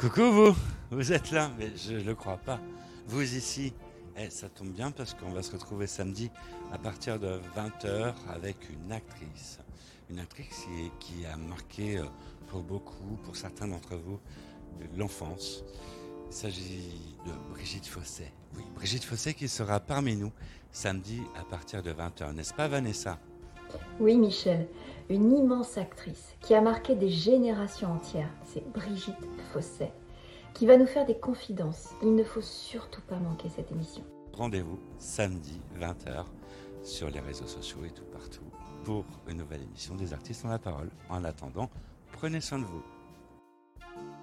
Coucou vous, vous êtes là, mais je ne le crois pas. Vous ici, eh, ça tombe bien parce qu'on va se retrouver samedi à partir de 20h avec une actrice. Une actrice qui, a marqué euh, pour beaucoup, pour certains d'entre vous, l'enfance. Il s'agit de Brigitte Fosset. Oui, Brigitte Fosset qui sera parmi nous samedi à partir de 20h, n'est-ce pas Vanessa? Oui Michel, une immense actrice qui a marqué des générations entières. C'est Brigitte Fosset qui va nous faire des confidences. Il ne faut surtout pas manquer cette émission. Rendez-vous samedi 20h sur les réseaux sociaux et tout partout pour une nouvelle émission des artistes ont la parole. En attendant, prenez soin de vous.